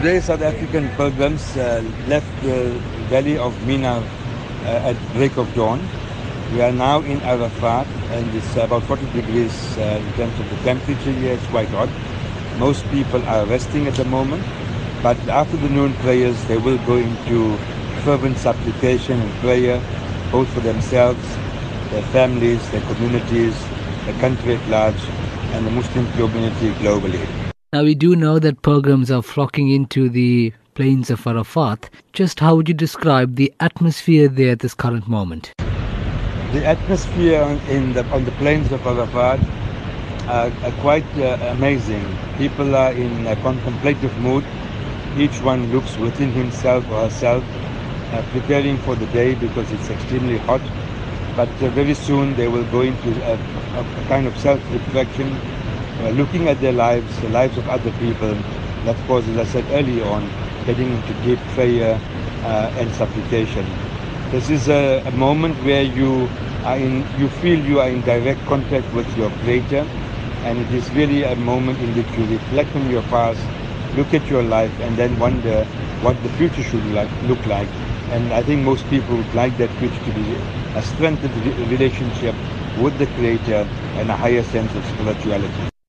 Today, South African pilgrims uh, left the valley of Mina uh, at break of dawn. We are now in Arafat, and it's about 40 degrees uh, in terms of the temperature here. It's quite hot. Most people are resting at the moment, but after the noon prayers, they will go into fervent supplication and prayer, both for themselves, their families, their communities, the country at large, and the Muslim community globally. Now, we do know that pilgrims are flocking into the plains of Arafat. Just how would you describe the atmosphere there at this current moment? The atmosphere on, in the, on the plains of Arafat are, are quite uh, amazing. People are in a contemplative mood. Each one looks within himself or herself, uh, preparing for the day because it's extremely hot. But uh, very soon they will go into a, a kind of self-reflection uh, looking at their lives, the lives of other people, of course, as I said earlier on, getting into deep prayer uh, and supplication. This is a, a, moment where you in, you feel you are in direct contact with your Creator, and it is really a moment in which you reflect on your past, look at your life, and then wonder what the future should like, look like. And I think most people would like that future to be a strengthened relationship with the Creator and a higher sense of spirituality.